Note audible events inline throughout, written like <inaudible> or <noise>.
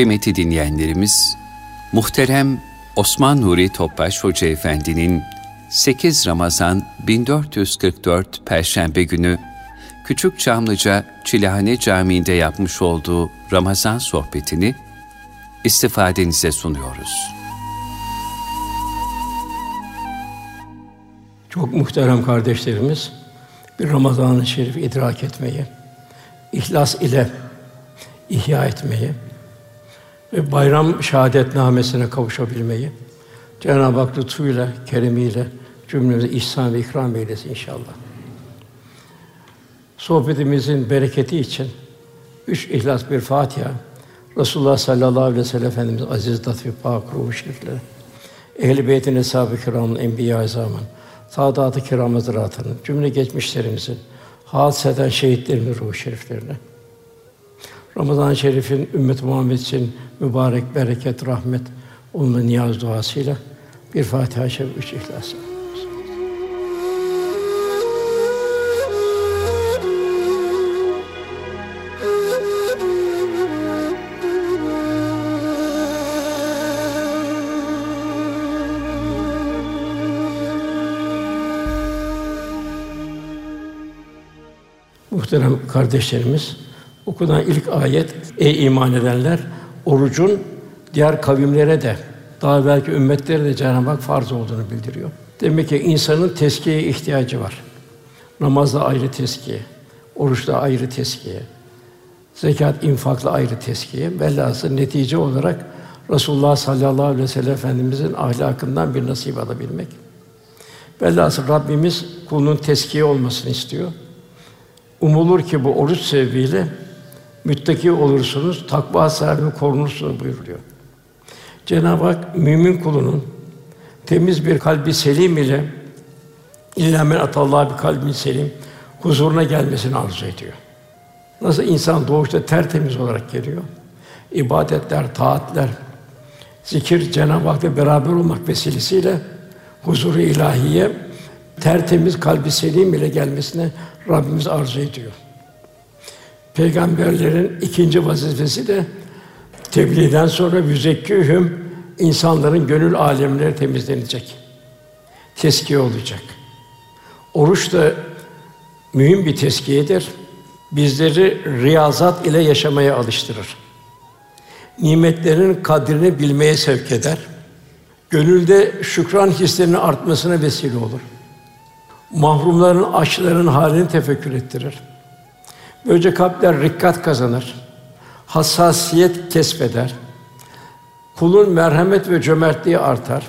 Kıymetli dinleyenlerimiz, muhterem Osman Nuri Topbaş Hoca Efendi'nin 8 Ramazan 1444 Perşembe günü Küçük Çamlıca Çilehane Camii'nde yapmış olduğu Ramazan sohbetini istifadenize sunuyoruz. Çok muhterem kardeşlerimiz, bir Ramazan-ı Şerif idrak etmeyi, ihlas ile ihya etmeyi ve bayram şehadetnamesine kavuşabilmeyi Cenab-ı Hak lütfuyla, keremiyle cümlemize ihsan ve ikram eylesin inşallah. Sohbetimizin bereketi için üç ihlas bir Fatiha, Resulullah sallallahu aleyhi ve sellem Efendimiz aziz datfi pak ruhu şerifleri, Ehl-i Beyt'in eshab-ı kiramın, enbiya-i azamın, Sadat-ı Kiram cümle geçmişlerimizin, hadiseden şehitlerimizin ruhu şeriflerine. Ramazan-ı Şerif'in ümmet Muhammed için mübarek bereket, rahmet, onun niyaz duasıyla bir Fatiha-i Şerif, üç İhlas. Muhterem kardeşlerimiz, okunan ilk ayet, ey iman edenler, orucun diğer kavimlere de, daha belki ümmetlere de Cenab-ı Hak farz olduğunu bildiriyor. Demek ki insanın tezkiyeye ihtiyacı var. Namazda ayrı tezkiye, oruçta ayrı tezkiye, zekat, infakla ayrı tezkiye. Velhâsıl netice olarak Resulullah sallallahu aleyhi ve sellem Efendimizin ahlakından bir nasip alabilmek. Velhâsıl Rabbimiz kulunun tezkiye olmasını istiyor. Umulur ki bu oruç sebebiyle müttaki olursunuz, takva sahibi korunursunuz buyuruyor. Cenab-ı Hak mümin kulunun temiz bir kalbi selim ile illa men atallah bir kalbin selim huzuruna gelmesini arzu ediyor. Nasıl insan doğuşta tertemiz olarak geliyor? İbadetler, taatler, zikir Cenab-ı Hak'la beraber olmak vesilesiyle huzuru ilahiye tertemiz kalbi selim ile gelmesine Rabbimiz arzu ediyor. Peygamberlerin ikinci vazifesi de tebliğden sonra yüzekkühüm insanların gönül alemleri temizlenecek. Teskiye olacak. Oruç da mühim bir teskiyedir. Bizleri riyazat ile yaşamaya alıştırır. Nimetlerin kadrini bilmeye sevk eder. Gönülde şükran hislerinin artmasına vesile olur mahrumların, açların halini tefekkür ettirir. Böylece kalpler rikkat kazanır. Hassasiyet kesbeder. Kulun merhamet ve cömertliği artar.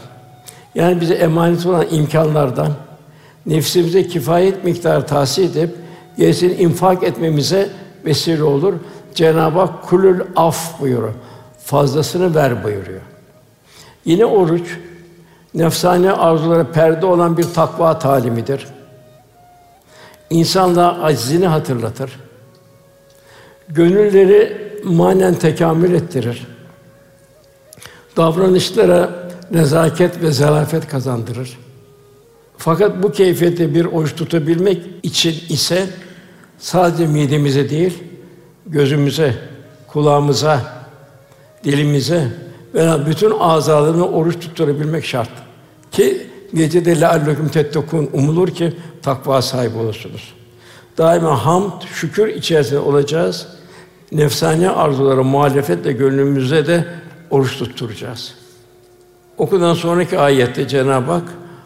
Yani bize emanet olan imkanlardan nefsimize kifayet miktarı tahsil edip gerisini infak etmemize vesile olur. Cenab-ı Hak kulül af buyuruyor. Fazlasını ver buyuruyor. Yine oruç nefsane arzulara perde olan bir takva talimidir. İnsanlığa aczini hatırlatır. Gönülleri manen tekamül ettirir. Davranışlara nezaket ve zarafet kazandırır. Fakat bu keyfiyette bir oruç tutabilmek için ise sadece midemize değil, gözümüze, kulağımıza, dilimize veya bütün azalarına oruç tutturabilmek şart. Ki gecede lealleküm tettekûn umulur ki takva sahibi olursunuz. Daima hamd, şükür içerisinde olacağız. Nefsani arzulara muhalefetle gönlümüze de oruç tutturacağız. Okudan sonraki ayette Cenab-ı Hak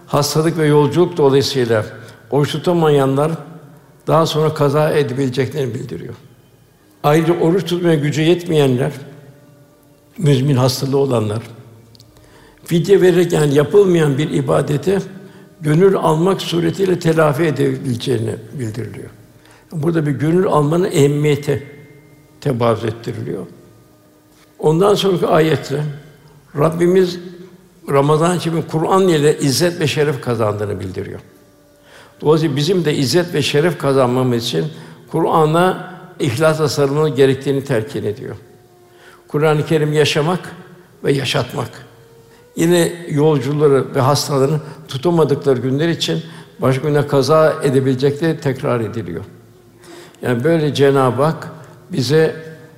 hastalık ve yolculuk dolayısıyla oruç tutamayanlar daha sonra kaza edebileceklerini bildiriyor. Ayrıca oruç tutmaya gücü yetmeyenler, müzmin hastalığı olanlar, fidye verirken yapılmayan bir ibadete gönül almak suretiyle telafi edebileceğini bildiriliyor. Burada bir gönül almanın ehemmiyeti tebarüz ettiriliyor. Ondan sonraki ayette Rabbimiz Ramazan için Kur'an ile izzet ve şeref kazandığını bildiriyor. Dolayısıyla bizim de izzet ve şeref kazanmamız için Kur'an'a ihlasla sarılmanın gerektiğini telkin ediyor. Kur'an-ı Kerim yaşamak ve yaşatmak. Yine yolcuları ve hastaların tutamadıkları günler için başka güne kaza edebilecekleri tekrar ediliyor. Yani böyle Cenab-ı Hak bize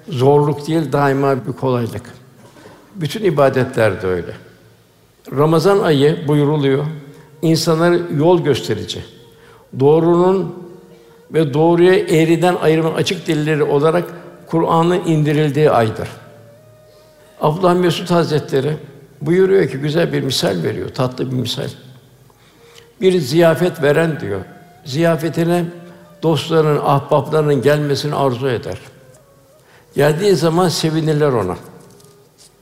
zorluk değil, daima bir kolaylık. Bütün ibadetler de öyle. Ramazan ayı buyuruluyor. İnsanlara yol gösterici. Doğrunun ve doğruya eğriden ayırma açık delilleri olarak Kur'an'ın indirildiği aydır. Abdullah Mesud Hazretleri buyuruyor ki güzel bir misal veriyor, tatlı bir misal. Bir ziyafet veren diyor. Ziyafetine dostlarının, ahbaplarının gelmesini arzu eder. Geldiği zaman sevinirler ona.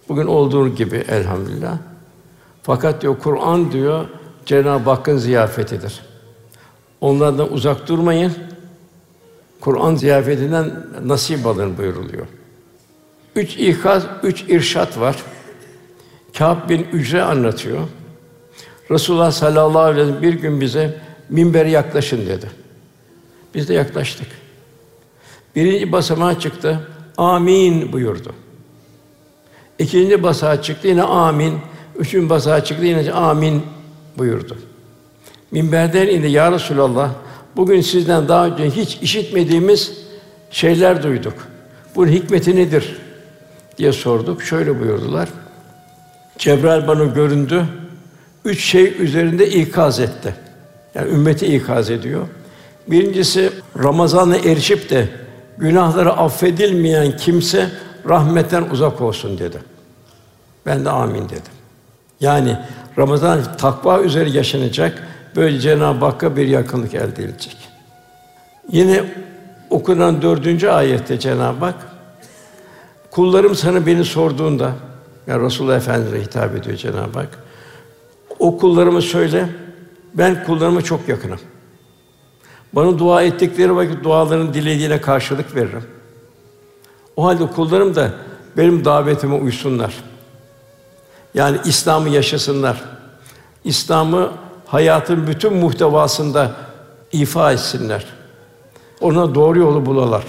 Bugün olduğu gibi elhamdülillah. Fakat diyor Kur'an diyor Cenab-ı Hakk'ın ziyafetidir. Onlardan uzak durmayın. Kur'an ziyafetinden nasip alın buyuruluyor. Üç ikaz, üç irşat var. Kâb bin Ücre anlatıyor. Resulullah sallallahu aleyhi ve sellem bir gün bize minbere yaklaşın dedi. Biz de yaklaştık. Birinci basamağa çıktı. Amin buyurdu. İkinci basağa çıktı yine amin. Üçüncü basağa çıktı yine amin buyurdu. Minberden indi ya Resulallah. Bugün sizden daha önce hiç işitmediğimiz şeyler duyduk. Bunun hikmeti nedir? diye sorduk. Şöyle buyurdular. Cebrail bana göründü. Üç şey üzerinde ikaz etti. Yani ümmeti ikaz ediyor. Birincisi Ramazan'a erişip de günahları affedilmeyen kimse rahmetten uzak olsun dedi. Ben de amin dedim. Yani Ramazan takva üzere yaşanacak. Böyle Cenab-ı Hakk'a bir yakınlık elde edilecek. Yine okunan dördüncü ayette Cenab-ı Hak kullarım sana beni sorduğunda yani Resulullah Efendimiz'e hitap ediyor Cenab-ı Hak. O kullarıma söyle ben kullarıma çok yakınım. Bana dua ettikleri vakit dualarının dilediğine karşılık veririm. O halde kullarım da benim davetime uysunlar. Yani İslam'ı yaşasınlar. İslam'ı hayatın bütün muhtevasında ifa etsinler. Ona doğru yolu bulalar.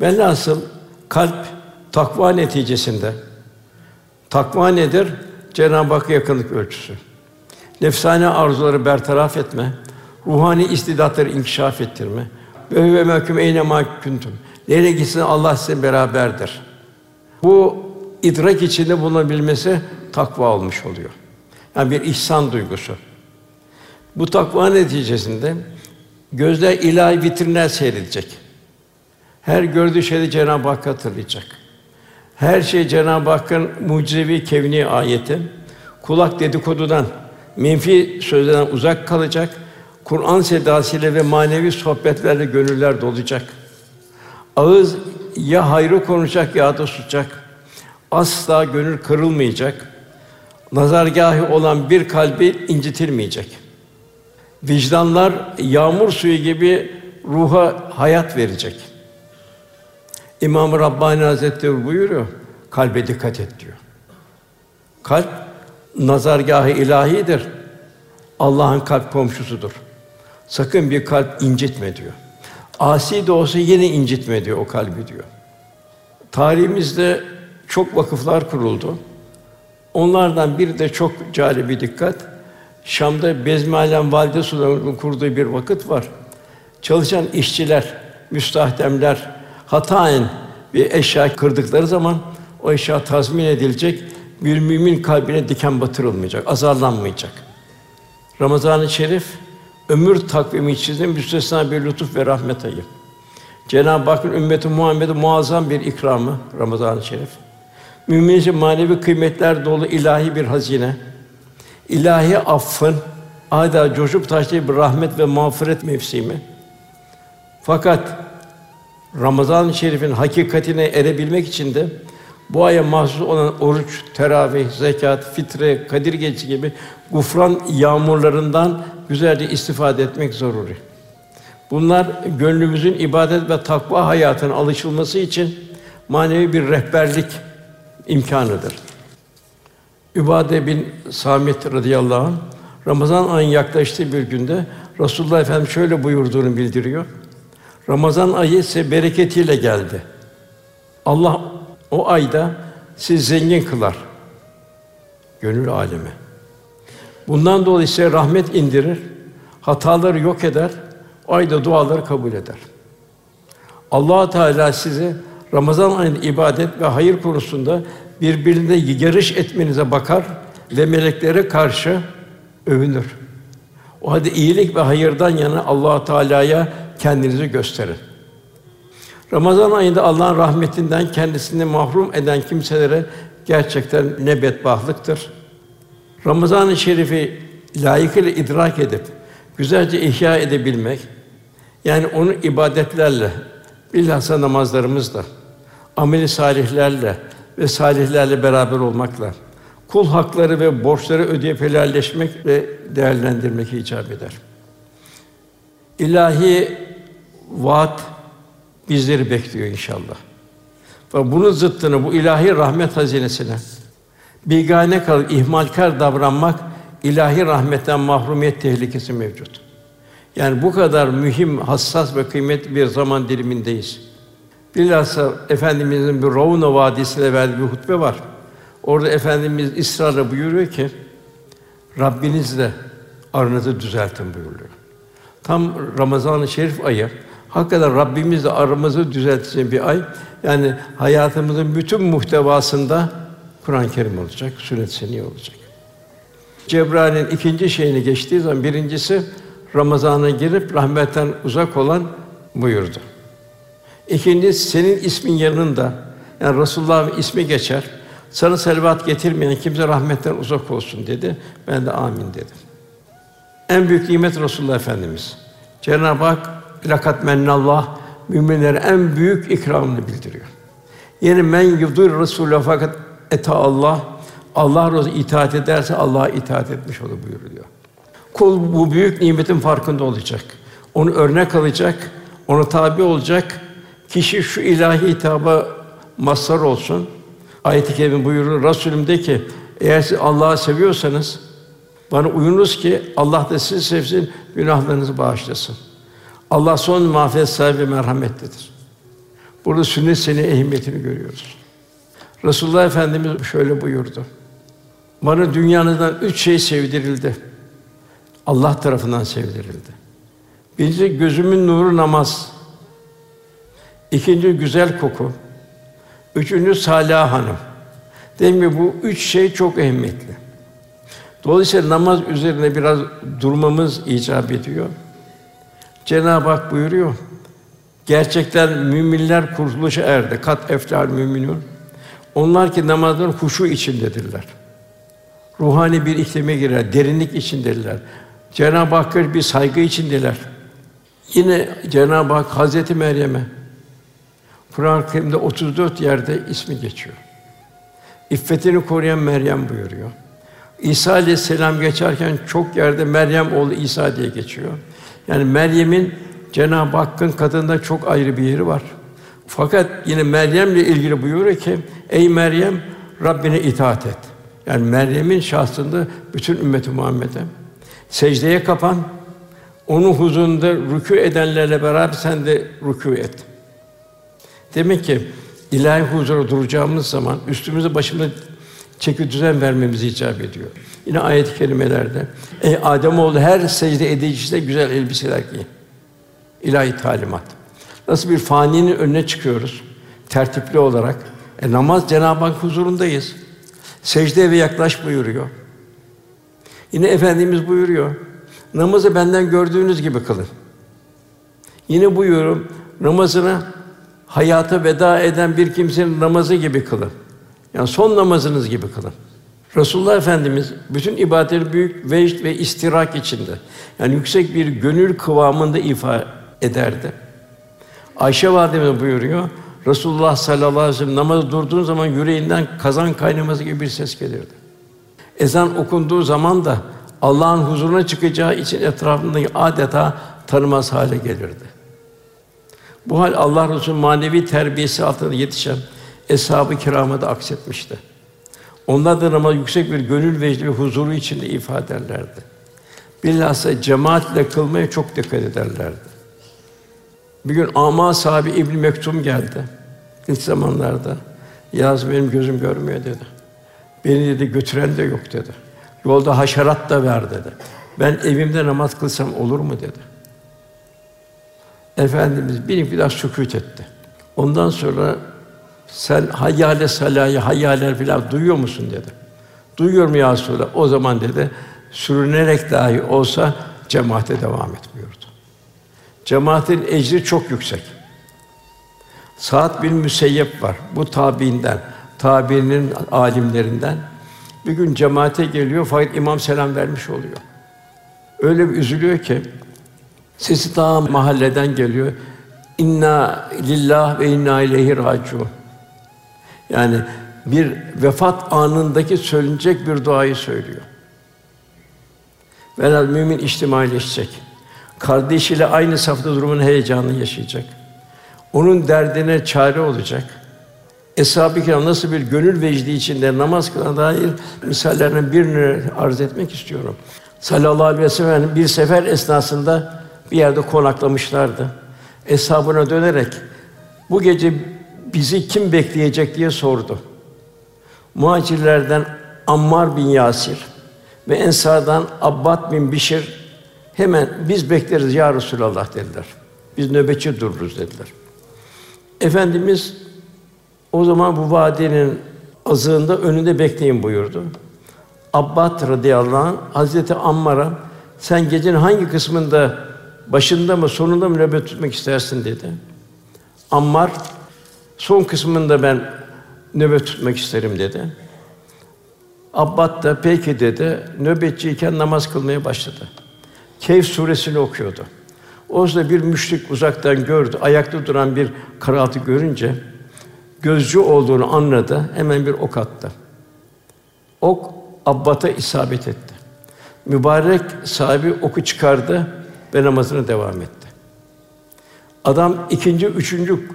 Velhasıl kalp takva neticesinde takva nedir? Cenab-ı Hakk'a yakınlık ölçüsü. Nefsane arzuları bertaraf etme, ruhani istidatları inkişaf ettirme. Ve ve mehkum eyne kuntum. Nereye gitsin Allah size beraberdir. Bu idrak içinde bulunabilmesi takva olmuş oluyor. Yani bir ihsan duygusu. Bu takva neticesinde gözler ilahi vitrinler seyredecek. Her gördüğü şeyde Cenab-ı Hakk'ı hatırlayacak. Her şey Cenab-ı Hakk'ın mucizevi kevni ayeti. Kulak dedikodudan, menfi sözlerden uzak kalacak. Kur'an sedasıyla ve manevi sohbetlerle gönüller dolacak. Ağız ya hayrı konuşacak ya da susacak. Asla gönül kırılmayacak. Nazargâhi olan bir kalbi incitilmeyecek. Vicdanlar yağmur suyu gibi ruha hayat verecek. İmam Rabbani Hazretleri buyuruyor, kalbe dikkat et diyor. Kalp nazargâhı ilahidir. Allah'ın kalp komşusudur. Sakın bir kalp incitme diyor. Asi de olsa yine incitme diyor o kalbi diyor. Tarihimizde çok vakıflar kuruldu. Onlardan biri de çok cali bir dikkat. Şam'da Bezmi Alem Valide Sultan'ın kurduğu bir vakıt var. Çalışan işçiler, müstahdemler hataen bir eşya kırdıkları zaman o eşya tazmin edilecek, bir mümin kalbine diken batırılmayacak, azarlanmayacak. Ramazan-ı Şerif ömür takvimi içinde müstesna bir lütuf ve rahmet ayı. Cenab-ı Hakk'ın ümmeti Muhammed'e muazzam bir ikramı Ramazan-ı Şerif. Mümin için manevi kıymetler dolu ilahi bir hazine. İlahi affın adeta coşup taştığı bir rahmet ve mağfiret mevsimi. Fakat Ramazan-ı Şerif'in hakikatine erebilmek için de bu aya mahsus olan oruç, teravih, zekat, fitre, Kadir Gecesi gibi gufran yağmurlarından güzelce istifade etmek zaruri. Bunlar gönlümüzün ibadet ve takva hayatına alışılması için manevi bir rehberlik imkanıdır. Übade bin Samit radıyallahu anh Ramazan ayının yaklaştığı bir günde Resulullah Efendimiz şöyle buyurduğunu bildiriyor. Ramazan ayı ise bereketiyle geldi. Allah o ayda siz zengin kılar. Gönül alemi. Bundan dolayı size rahmet indirir, hataları yok eder, o ayda duaları kabul eder. Allah Teala sizi Ramazan ayında ibadet ve hayır konusunda birbirine yarış etmenize bakar ve meleklere karşı övünür. O halde iyilik ve hayırdan yana Allah Teala'ya kendinizi gösterin. Ramazan ayında Allah'ın rahmetinden kendisini mahrum eden kimselere gerçekten ne bedbahtlıktır. Ramazan-ı Şerif'i layıkıyla idrak edip güzelce ihya edebilmek, yani onu ibadetlerle, bilhassa namazlarımızla, ameli salihlerle ve salihlerle beraber olmakla, kul hakları ve borçları ödeyip helalleşmek ve değerlendirmek icap eder. İlahi vaat bizleri bekliyor inşallah. Ve bunun zıttını, bu ilahi rahmet hazinesine bigane kalıp ihmalkar davranmak ilahi rahmetten mahrumiyet tehlikesi mevcut. Yani bu kadar mühim, hassas ve kıymetli bir zaman dilimindeyiz. Bilhassa efendimizin bir Ravna Vadisi'ne verdiği bir hutbe var. Orada efendimiz ısrarla buyuruyor ki Rabbinizle aranızı düzeltin buyuruyor. Tam Ramazan-ı Şerif ayı hakikaten Rabbimizle aramızı düzelteceğim bir ay. Yani hayatımızın bütün muhtevasında Kur'an-ı Kerim olacak, sünnet seniyye olacak. Cebrail'in ikinci şeyini geçtiği zaman birincisi Ramazan'a girip rahmetten uzak olan buyurdu. İkincisi senin ismin yanında yani Resulullah'ın ismi geçer. Sana selvat getirmeyen kimse rahmetten uzak olsun dedi. Ben de amin dedim. En büyük nimet Resulullah Efendimiz. Cenab-ı Hak lakat mennallah müminlere en büyük ikramını bildiriyor. Yeni men yudur Resulullah fakat eta Allah Allah Resulü itaat ederse Allah'a itaat etmiş olur buyuruyor. Kul bu büyük nimetin farkında olacak. Onu örnek alacak, ona tabi olacak. Kişi şu ilahi hitaba mazhar olsun. Ayet-i kerime buyurur. Resulüm de ki eğer siz Allah'ı seviyorsanız bana uyunuz ki Allah da sizi sevsin, günahlarınızı bağışlasın. Allah son mağfiret sahibi merhametlidir. Burada sünnet seni ehemmiyetini görüyoruz. Resulullah Efendimiz şöyle buyurdu. Bana dünyanızdan üç şey sevdirildi. Allah tarafından sevdirildi. Birinci gözümün nuru namaz. İkinci güzel koku. Üçüncü salih hanım. Demek ki bu üç şey çok ehemmiyetli. Dolayısıyla namaz üzerine biraz durmamız icap ediyor. Cenab-ı Hak buyuruyor. Gerçekten müminler kurtuluşa erdi. Kat eftal müminun. Onlar ki namazların huşu içindedirler. Ruhani bir iklime girer, derinlik içindedirler. Cenab-ı Hakk'a bir saygı içindeler. Yine Cenab-ı Hak Hazreti Meryem'e Kur'an-ı Kerim'de 34 yerde ismi geçiyor. İffetini koruyan Meryem buyuruyor. İsa aleyhisselam geçerken çok yerde Meryem oğlu İsa diye geçiyor. Yani Meryem'in Cenab-ı Hakk'ın katında çok ayrı bir yeri var. Fakat yine Meryem'le ilgili buyuruyor ki: Ey Meryem, Rabbine itaat et. Yani Meryem'in şahsında bütün ümmeti Muhammed'e secdeye kapan, onun huzurunda rükû edenlerle beraber sen de rükû et. Demek ki ilahi huzura duracağımız zaman üstümüze başımıza çeki düzen vermemizi icap ediyor. Yine ayet-i kerimelerde ey Adem oğlu her secde edicisine güzel elbiseler giy. İlahi talimat. Nasıl bir faninin önüne çıkıyoruz tertipli olarak. E, namaz Cenab-ı Hak huzurundayız. Secde ve yaklaş buyuruyor. Yine efendimiz buyuruyor. Namazı benden gördüğünüz gibi kılın. Yine buyuruyor. Namazını hayata veda eden bir kimsenin namazı gibi kılın. Yani son namazınız gibi kılın. Resulullah Efendimiz bütün ibadetleri büyük vecd ve istirak içinde. Yani yüksek bir gönül kıvamında ifade ederdi. Ayşe validemiz buyuruyor. Resulullah sallallahu aleyhi ve sellem namaz durduğun zaman yüreğinden kazan kaynaması gibi bir ses gelirdi. Ezan okunduğu zaman da Allah'ın huzuruna çıkacağı için etrafındaki adeta tanımaz hale gelirdi. Bu hal Allah Resulü manevi terbiyesi altında yetişen eshab-ı kirama da aksetmişti. Onlar da namaz yüksek bir gönül vecdi ve huzuru içinde ifade ederlerdi. Bilhassa cemaatle kılmaya çok dikkat ederlerdi. Bir gün ama sahibi İbn Mektum geldi. İlk zamanlarda yaz benim gözüm görmüyor dedi. Beni dedi götüren de yok dedi. Yolda haşerat da ver dedi. Ben evimde namaz kılsam olur mu dedi. Efendimiz bir biraz sükût etti. Ondan sonra Sen hayyale salayı, hayyaler filan duyuyor musun dedi. Duyuyorum ya Resulallah. O zaman dedi, sürünerek dahi olsa cemaate devam et buyurdu. Cemaatin ecri çok yüksek. Saat bin Müseyyep var. Bu tabiinden, tabiinin alimlerinden. Bir gün cemaate geliyor fakat imam selam vermiş oluyor. Öyle bir üzülüyor ki sesi daha mahalleden geliyor. İnna lillah ve inna ileyhi raciun. Yani bir vefat anındaki söylenecek bir duayı söylüyor. Velhâl mümin içtimaileşecek. Kardeşiyle aynı safta durumun heyecanını yaşayacak. Onun derdine çare olacak. Eshab-ı Kiram nasıl bir gönül vecdi içinde namaz kılan dair misallerden birini arz etmek istiyorum. Sallallahu aleyhi ve sellem bir sefer esnasında bir yerde konaklamışlardı. Eshabına dönerek bu gece bizi kim bekleyecek diye sordu. Muhacirlerden Ammar bin Yasir ve Ensar'dan Abbad bin Bişir hemen biz bekleriz ya Resulallah dediler. Biz nöbetçi dururuz dediler. Efendimiz o zaman bu vadinin azığında önünde bekleyin buyurdu. Abbad radıyallahu anh Hazreti Ammar'a sen gecenin hangi kısmında başında mı sonunda mı nöbet tutmak istersin dedi. Ammar son kısmında ben nöbet tutmak isterim dedi. Abbad da peki dedi. Nöbetçiyken namaz kılmaya başladı. Keyf suresini okuyordu. O sırada bir müşrik uzaktan gördü. Ayakta duran bir karaltı görünce gözcü olduğunu anladı. Hemen bir ok attı. Ok Abbata isabet etti. Mübarek sahibi oku çıkardı ve namazına devam etti. Adam ikinci, üçüncü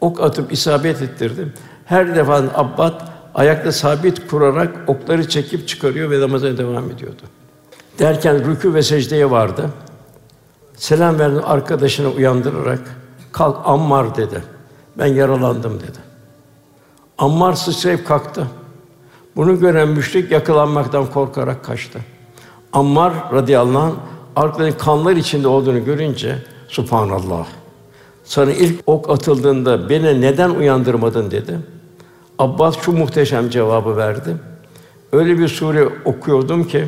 ok atıp isabet ettirdi. Her defa Abbad ayakta sabit kurarak okları çekip çıkarıyor ve namazına devam ediyordu. Derken rükû ve secdeye vardı. Selam verdi arkadaşını uyandırarak kalk Ammar dedi. Ben yaralandım dedi. Ammar sıçrayıp kalktı. Bunu gören müşrik yakalanmaktan korkarak kaçtı. Ammar radıyallahu anh arkadaşın kanlar içinde olduğunu görünce Subhanallah. Sana ilk ok atıldığında beni neden uyandırmadın dedi. Abbas şu muhteşem cevabı verdi. Öyle bir sure okuyordum ki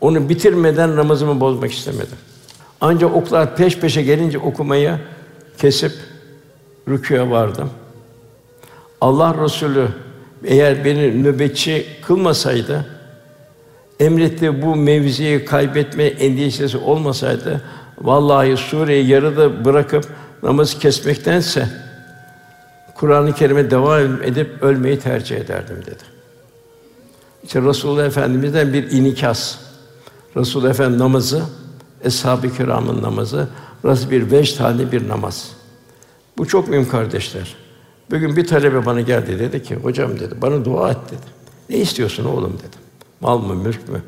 onu bitirmeden namazımı bozmak istemedim. Ancak oklar peş peşe gelince okumaya kesip rükûya vardım. Allah Resulü eğer beni nöbetçi kılmasaydı, emretti bu mevziyi kaybetme endişesi olmasaydı, vallahi sureyi yarıda bırakıp namazı kesmektense Kur'an-ı Kerim'e devam edip ölmeyi tercih ederdim dedi. İşte Resulullah Efendimiz'den bir inikas. Resulullah Efendimiz namazı, eshab-ı kiramın namazı, nasıl bir beş tane bir namaz. Bu çok mühim kardeşler. Bugün bir talebe bana geldi dedi ki, hocam dedi, bana dua et dedi. Ne istiyorsun oğlum dedim. Mal mı, mülk mü,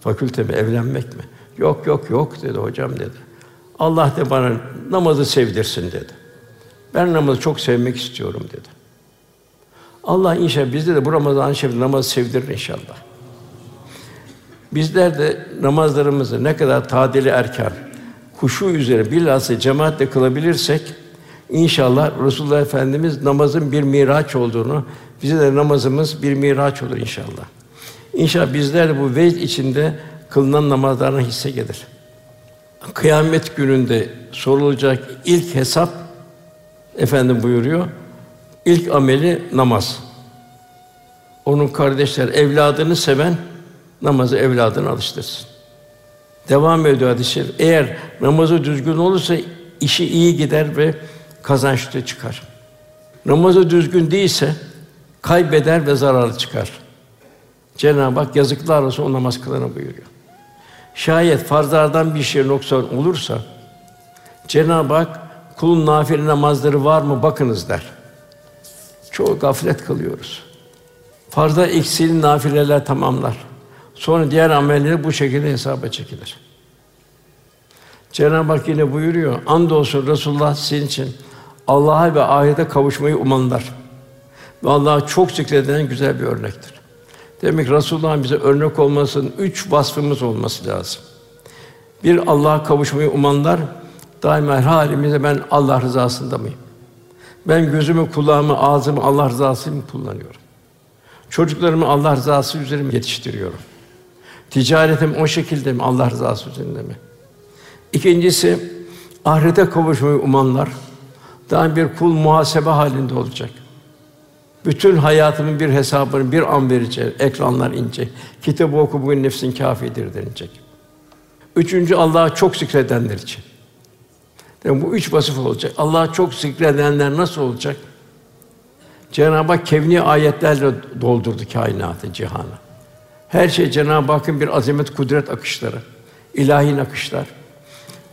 fakülte mi, evlenmek mi? Yok, yok, yok dedi hocam dedi. Allah de bana namazı sevdirsin dedi. Ben namazı çok sevmek istiyorum dedi. Allah inşallah bizde de bu Ramazan şerif namazı sevdirir inşallah. Bizler de namazlarımızı ne kadar tadili erken, huşu üzere bilhassa cemaatle kılabilirsek inşallah Resulullah Efendimiz namazın bir miraç olduğunu, bize de namazımız bir miraç olur inşallah. İnşallah bizler de bu vecd içinde kılınan namazlarına hisse gelir. Kıyamet gününde sorulacak ilk hesap efendim buyuruyor. İlk ameli namaz. Onun kardeşler evladını seven namazı evladına alıştırsın. Devam ediyor hadis Eğer namazı düzgün olursa işi iyi gider ve kazançlı çıkar. Namazı düzgün değilse kaybeder ve zararlı çıkar. Cenab-ı Hak yazıklar olsun o namaz kılana buyuruyor. Şayet farzlardan bir şey noksan olursa Cenab-ı Hak kulun nafile namazları var mı bakınız der. Çok gaflet kılıyoruz. Farzda eksiğini nafileler tamamlar. Sonra diğer amelleri bu şekilde hesaba çekilir. Cenab-ı Hak yine buyuruyor. Andolsun Resulullah sizin için Allah'a ve ahirete kavuşmayı umanlar. Ve Allah'a çok zikredilen güzel bir örnektir. Demek Resulullah'ın bize örnek olmasının üç vasfımız olması lazım. Bir Allah'a kavuşmayı umanlar, daima her halimizde ben Allah rızasında mıyım? Ben gözümü, kulağımı, ağzımı Allah rızası için kullanıyorum. Çocuklarımı Allah rızası üzerine yetiştiriyorum. Ticaretim o şekilde mi? Allah rızası üzerinde mi? İkincisi, ahirete kavuşmayı umanlar, daha bir kul muhasebe halinde olacak. Bütün hayatımın bir hesabını bir an verecek, ekranlar inecek. Kitabı oku bugün nefsin kâfidir denilecek. Üçüncü Allah'a çok zikredenler için. Yani bu üç vasıf olacak. Allah'a çok zikredenler nasıl olacak? Cenab-ı Hak kevni ayetlerle doldurdu kainatı, cihanı. Her şey Cenab-ı Hakk'ın bir azamet, kudret akışları, ilahi akışlar.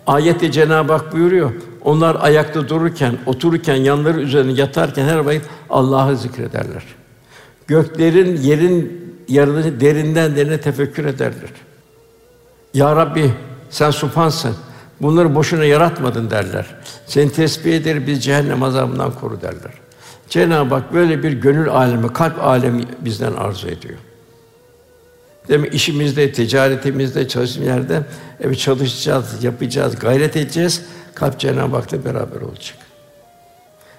Ayette Cenab-ı Hak buyuruyor. Onlar ayakta dururken, otururken, yanları üzerine yatarken her vakit Allah'ı zikrederler. Göklerin, yerin yarını derinden derine tefekkür ederler. Ya Rabbi sen supansın. Bunları boşuna yaratmadın derler. Seni tesbih eder, biz cehennem azabından koru derler. Cenab-ı Hak böyle bir gönül alemi, kalp alemi bizden arzu ediyor. Demek işimizde, ticaretimizde, çalıştığımız yerde evet çalışacağız, yapacağız, gayret edeceğiz. Kalp Cenab-ı Hak'la beraber olacak.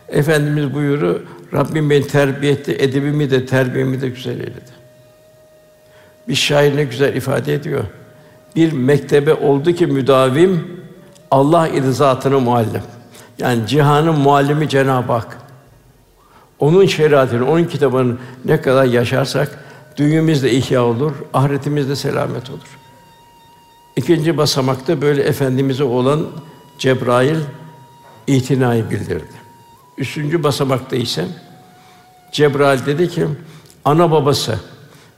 Efendimiz buyuru Rabbim beni terbiye etti, edebimi de terbiyemi de güzel eyledi. Bir şair ne güzel ifade ediyor. Bir mektebe oldu ki müdavim Allah idi zatını muallim. Yani cihanın muallimi Cenab-ı Hak. Onun şeriatını, onun kitabını ne kadar yaşarsak dünyamız da ihya olur, ahiretimiz de selamet olur. İkinci basamakta böyle efendimize olan Cebrail itinayı bildirdi. Üçüncü basamakta ise Cebrail dedi ki ana babası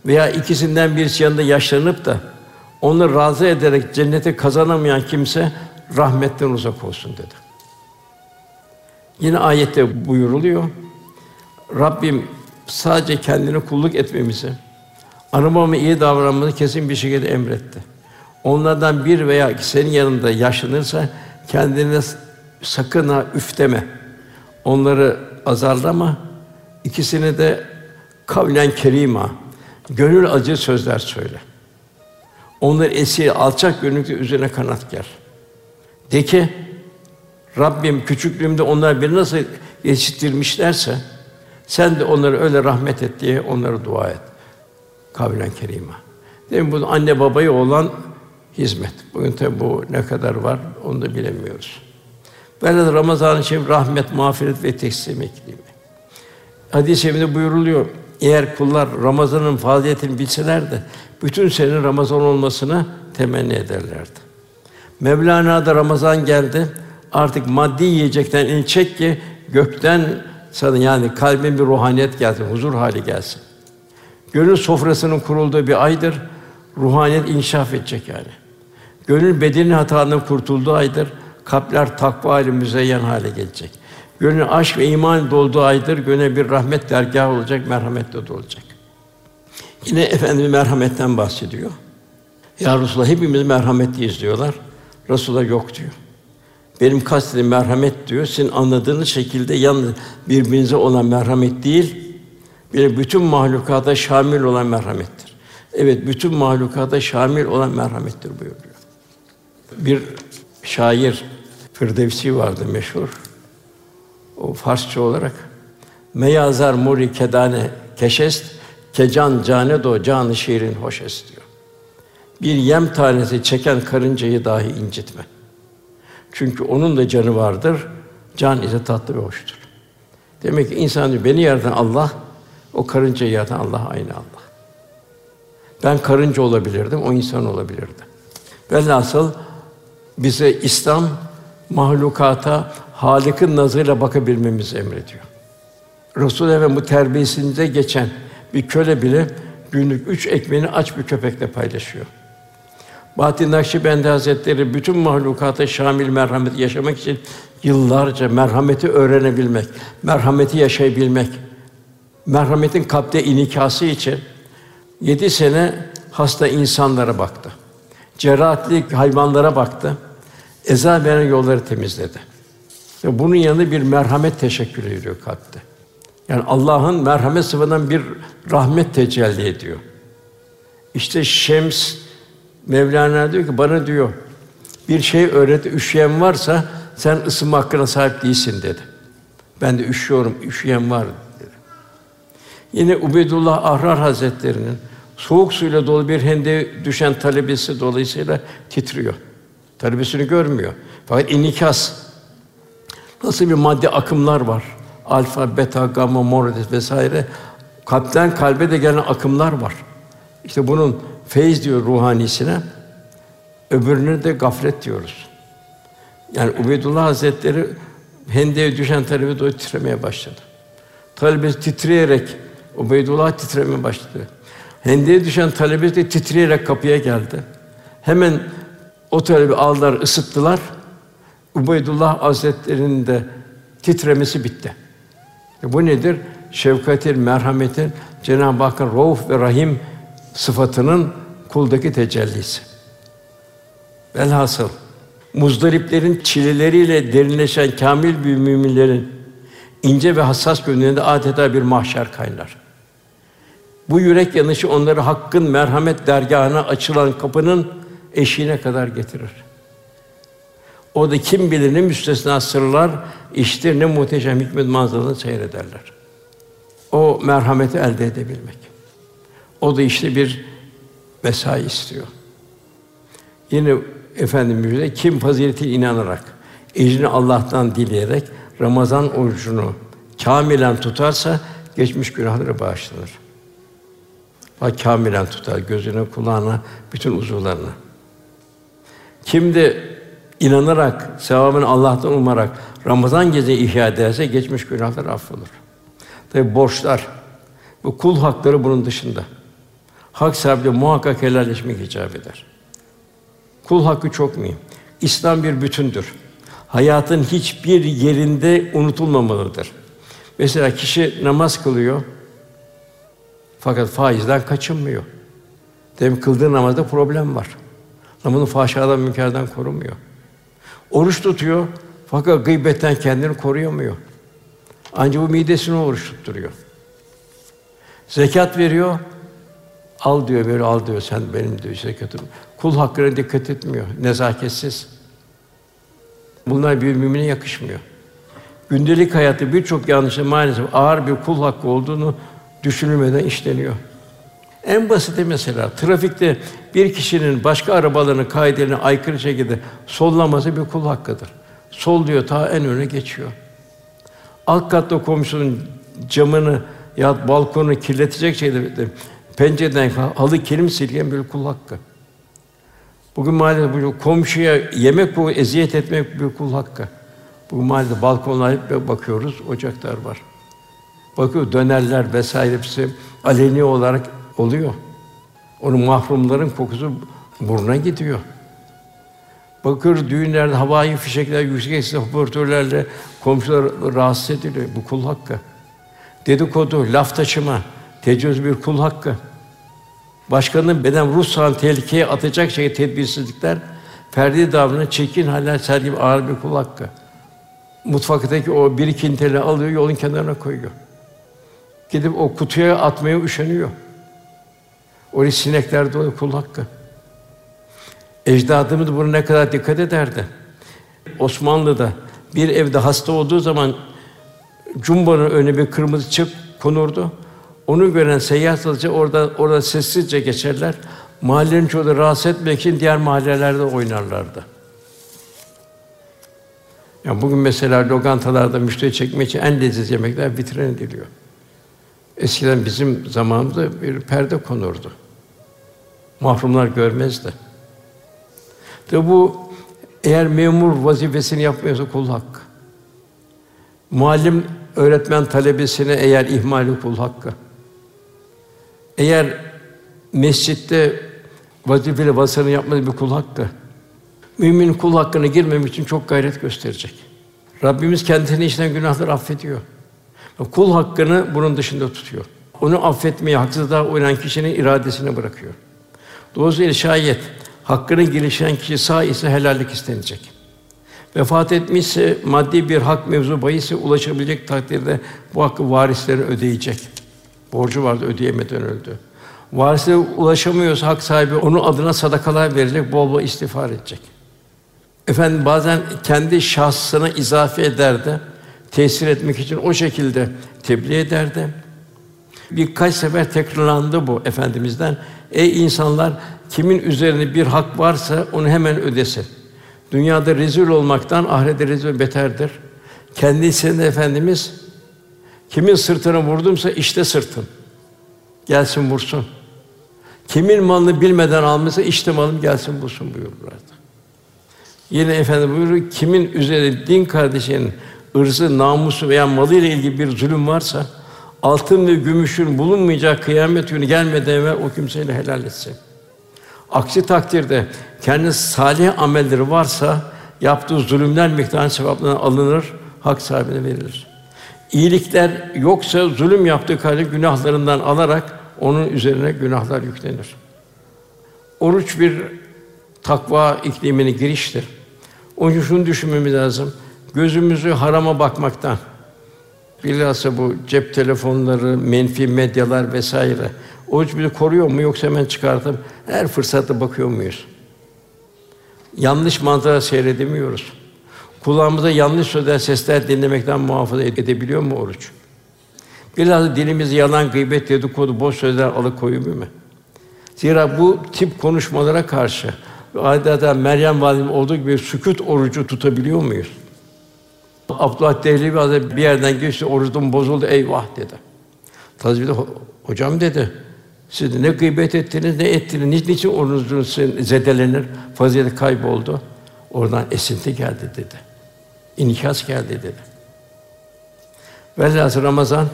veya ikisinden birisi yanında yaşlanıp da onu razı ederek cenneti kazanamayan kimse rahmetten uzak olsun dedi. Yine ayette buyuruluyor. Rabbim sadece kendine kulluk etmemizi, anamama iyi davranmamızı kesin bir şekilde emretti. Onlardan bir veya iki senin yanında yaşlanırsa kendine sakın ha üfteme. Onları azarlama. İkisini de kavlen kerima. Gönül acı sözler söyle. Onları esir, alçak gönüllü üzerine kanat ger. De ki, Rabbim küçüklüğümde onlar beni nasıl yetiştirmişlerse, sen de onları öyle rahmet et diye onlara dua et. Kavlen kerima. Demin bu anne babaya olan hizmet. Bugün tabi bu ne kadar var onu da bilemiyoruz. Böyle Ramazan-ı Şerif rahmet, mağfiret ve teslim iklimi. Hadis-i şerifte buyuruluyor. Eğer kullar Ramazan'ın faziliyetini bilseler de bütün senin Ramazan olmasını temenni ederlerdi. Mevlana da Ramazan geldi. Artık maddi yiyecekten çek ki gökten sana yani kalbin bir ruhaniyet gelsin, huzur hali gelsin. Gönül sofrasının kurulduğu bir aydır. Ruhaniyet inşaf edecek yani. Gönül bedenin hatalarından kurtulduğu aydır. Kalpler takva ile müzeyyen hale gelecek. Gönül aşk ve iman dolduğu aydır. Gönül bir rahmet dergahı olacak, merhametle dolacak. Yine Efendimiz merhametten bahsediyor. Ya Resulallah hepimiz merhametliyiz diyorlar. Resulullah yok diyor. Benim kastediğim merhamet diyor. Sizin anladığınız şekilde yalnız birbirinize olan merhamet değil, bir bütün mahlukata şamil olan merhamettir. Evet, bütün mahlukata şamil olan merhamettir buyuruyor. Bir şair Firdevsi vardı meşhur. O Farsça olarak Meyazar muri kedane keşest kecan cane do canı şiirin hoşest diyor. Bir yem tanesi çeken karıncayı dahi incitme. Çünkü onun da canı vardır. Can ise tatlı ve hoştur. Demek ki insan beni yaratan Allah, o karıncayı yaratan Allah aynı Allah. Ben karınca olabilirdim, o insan olabilirdi. Velhasıl bize İslam mahlukata Halık'ın nazıyla bakabilmemizi emrediyor. Resul Efendimiz terbiyesinde geçen bir köle bile günlük üç ekmeğini aç bir köpekle paylaşıyor. Bahattin Nakşibendi Hazretleri bütün mahlukata şamil merhamet yaşamak için yıllarca merhameti öğrenebilmek, merhameti yaşayabilmek, merhametin kalpte inikası için yedi sene hasta insanlara baktı. Cerrahatli hayvanlara baktı. Eza veren yolları temizledi. Bunun yanında bir merhamet teşekkür ediyor kalpte. Yani Allah'ın merhamet sıfatından bir rahmet tecelli ediyor. İşte Şems Mevlana diyor ki bana diyor bir şey öğret, üşüyen varsa sen ısınma hakkına sahip değilsin dedi. Ben de üşüyorum, üşüyen var. Yine Ubeydullah Ahrar Hazretlerinin soğuk suyla dolu bir hende düşen talebesi dolayısıyla titriyor. Talebesini görmüyor. Fakat inikas nasıl bir madde akımlar var. Alfa, beta, gamma, mor vesaire kalpten kalbe de gelen akımlar var. İşte bunun feyz diyor ruhanisine. Öbürüne de gaflet diyoruz. Yani Ubeydullah Hazretleri hendeye düşen talebe doğru titremeye başladı. Talebe titreyerek Ubeydullah titremeye başladı. Hendeye düşen talebe de titreyerek kapıya geldi. Hemen o talebi aldılar, ısıttılar. Ubeydullah Hazretleri'nin de titremesi bitti. E bu nedir? Şefkatin, merhametin, Cenab-ı Hakk'ın Rauf ve Rahim sıfatının kuldaki tecellisi. Velhasıl muzdariplerin çileleriyle derinleşen kamil bir müminlerin ince ve hassas gönlünde adeta bir mahşer kaynar. Bu yürek yanışı onları hakkın merhamet dergahına açılan kapının eşiğine kadar getirir. O da kim bilir ne müstesna sırlar, işte ne muhteşem hikmet manzaralarını seyrederler. O merhameti elde edebilmek. O da işte bir mesai istiyor. Yine Efendimiz'e kim fazileti inanarak, ecrini Allah'tan dileyerek Ramazan orucunu kamilen tutarsa geçmiş günahları bağışlanır. Bak kamilen tutar gözüne, kulağına, bütün uzuvlarına. Kim de inanarak, sevabını Allah'tan umarak Ramazan gece ihya ederse geçmiş günahlar affolur. Tabi borçlar, bu kul hakları bunun dışında. Hak sahibi muhakkak helalleşmek icap eder. Kul hakkı çok mühim. İslam bir bütündür. Hayatın hiçbir yerinde unutulmamalıdır. Mesela kişi namaz kılıyor fakat faizden kaçınmıyor. Demek kıldığı namazda problem var. Namazını fahşadan, münkerden korumuyor. Oruç tutuyor fakat gıybetten kendini koruyamıyor. Ancak bu midesini oruç tutturuyor. Zekat veriyor, al diyor, böyle al diyor, sen benim diyor zekatım. Kul hakkına dikkat etmiyor, nezaketsiz. Bunlar bir mümine yakışmıyor. Gündelik hayatta birçok yanlışı maalesef ağır bir kul hakkı olduğunu düşünülmeden işleniyor. En basiti mesela trafikte bir kişinin başka arabaların kaidelerine aykırı şekilde sollaması bir kul hakkıdır. Sol diyor ta en öne geçiyor. Alt katta komşunun camını ya balkonu kirletecek şeyde pencereden halı kilim silgen bir kul hakkı. Bugün maalesef bu komşuya yemek bu eziyet etmek bir kul hakkı. Bugün maalesef balkonlara bakıyoruz, ocaklar var. Bakıyor dönerler vesaire hepsi aleni olarak oluyor. Onun mahrumların kokusu burnuna gidiyor. Bakıyor düğünlerde havai fişekler, yüksek sesli hoparlörlerle komşular rahatsız ediliyor. Bu kul hakkı. Dedikodu, laf taşıma, tecavüz bir kul hakkı. Başkanın beden ruh sağlığını tehlikeye atacak şey tedbirsizlikler, ferdi davranış, çekin haller sergi ağır bir kul hakkı. Mutfaktaki o bir kinteli alıyor, yolun kenarına koyuyor. Gidip o kutuya atmaya üşeniyor. Oraya sinekler dolu kul hakkı. Ecdadımız bunu ne kadar dikkat ederdi. Osmanlı'da bir evde hasta olduğu zaman cumbanın önüne bir kırmızı çıp konurdu. Onu gören seyyah satıcı orada orada sessizce geçerler. Mahallenin çoğu rahatsız etmek için diğer mahallelerde oynarlardı. Yani bugün mesela lokantalarda müşteri çekmek için en leziz yemekler vitrin ediliyor. Eskiden bizim zamanımızda bir perde konurdu. Mahrumlar görmezdi. De bu eğer memur vazifesini yapmıyorsa kul hakkı. Muallim öğretmen talebesine eğer ihmali kul hakkı. Eğer mescitte vazifeli vasını yapmadığı bir kul hakkı. Mümin kul hakkına girmemek için çok gayret gösterecek. Rabbimiz kendisine işten günahları affediyor. Kul hakkını bunun dışında tutuyor. Onu affetmeyi haksızlığa uğrayan kişinin iradesine bırakıyor. Dolayısıyla şayet hakkını gelişen kişi sağ ise helallik istenecek. Vefat etmişse maddi bir hak mevzu bahise ulaşabilecek takdirde bu hakkı varisleri ödeyecek. Borcu vardı ödeyemeden öldü. Varislere ulaşamıyorsa hak sahibi onun adına sadakalar verecek, bol bol istiğfar edecek. Efendim bazen kendi şahsına izafe eder de tesir etmek için o şekilde tebliğ ederdi. Birkaç sefer tekrarlandı bu efendimizden. Ey insanlar kimin üzerine bir hak varsa onu hemen ödesin. Dünyada rezil olmaktan ahirette rezil beterdir. Kendisine efendimiz kimin sırtına vurdumsa işte sırtın. Gelsin vursun. Kimin malını bilmeden almışsa işte malım gelsin bulsun buyururlardı. Yine efendim buyuruyor kimin üzerine din kardeşinin ırzı, namusu veya malı ile ilgili bir zulüm varsa altın ve gümüşün bulunmayacak kıyamet günü gelmeden evvel o kimseyle helal etsin. Aksi takdirde kendi salih amelleri varsa yaptığı zulümler miktarı sevaplarına alınır, hak sahibine verilir. İyilikler yoksa zulüm yaptığı kadar günahlarından alarak onun üzerine günahlar yüklenir. Oruç bir takva iklimine giriştir. Onun için şunu düşünmemiz lazım. Gözümüzü harama bakmaktan, bilhassa bu cep telefonları, menfi medyalar vesaire. Oruç bizi koruyor mu yoksa hemen çıkartıp her fırsatta bakıyor muyuz? Yanlış manzara seyredemiyoruz. Kulağımıza yanlış sözler, sesler dinlemekten muhafaza edebiliyor mu oruç? Biraz dilimizi yalan, gıybet, dedikodu, boş sözler alıkoyuyor mu? Zira bu tip konuşmalara karşı adeta Meryem validem olduğu gibi sükût orucu tutabiliyor muyuz? Abdullah Dehlevi Hazretleri bir yerden geçti, orucum bozuldu, eyvah dedi. Tabii de hocam dedi, siz ne gıybet ettiniz, ne ettiniz, niçin orucunuz zedelenir, fazilet kayboldu. Oradan esinti geldi dedi. İnikas geldi dedi. Velhâsıl Ramazan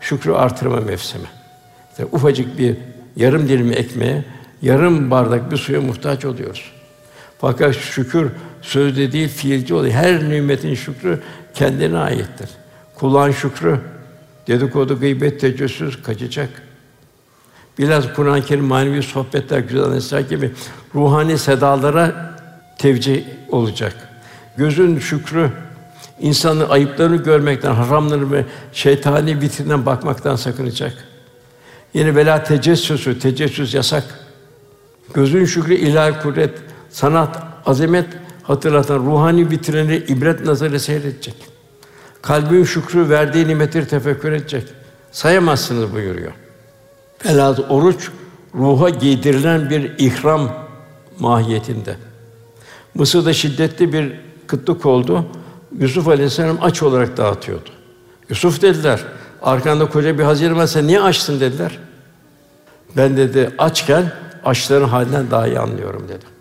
şükrü artırma mevsimi. İşte ufacık bir yarım dilim ekmeğe, yarım bardak bir suya muhtaç oluyoruz. Fakat şükür sözde değil fiilci oluyor. Her nimetin şükrü kendine aittir. Kulağın şükrü dedikodu, gıybet, tecessüs kaçacak. Biraz Kur'an-ı Kerim manevi sohbetler, güzel analizler gibi ruhani sedalara tevcih olacak. Gözün şükrü insanın ayıplarını görmekten, haramları ve şeytani vitrinden bakmaktan sakınacak. Yine vela tecessüsü, tecessüs yasak. Gözün şükrü ilahi kudret, sanat, azamet hatırlatan ruhani vitrini ibret nazarı seyredecek. Kalbin şükrü verdiği nimetleri tefekkür edecek. Sayamazsınız buyuruyor. Velhâsıl oruç ruha giydirilen bir ihram mahiyetinde. Mısır'da şiddetli bir kıtlık oldu. Yusuf Aleyhisselam aç olarak dağıtıyordu. Yusuf dediler, arkanda koca bir hazine varsa niye açsın dediler. Ben dedi açken açların halinden daha iyi anlıyorum dedi.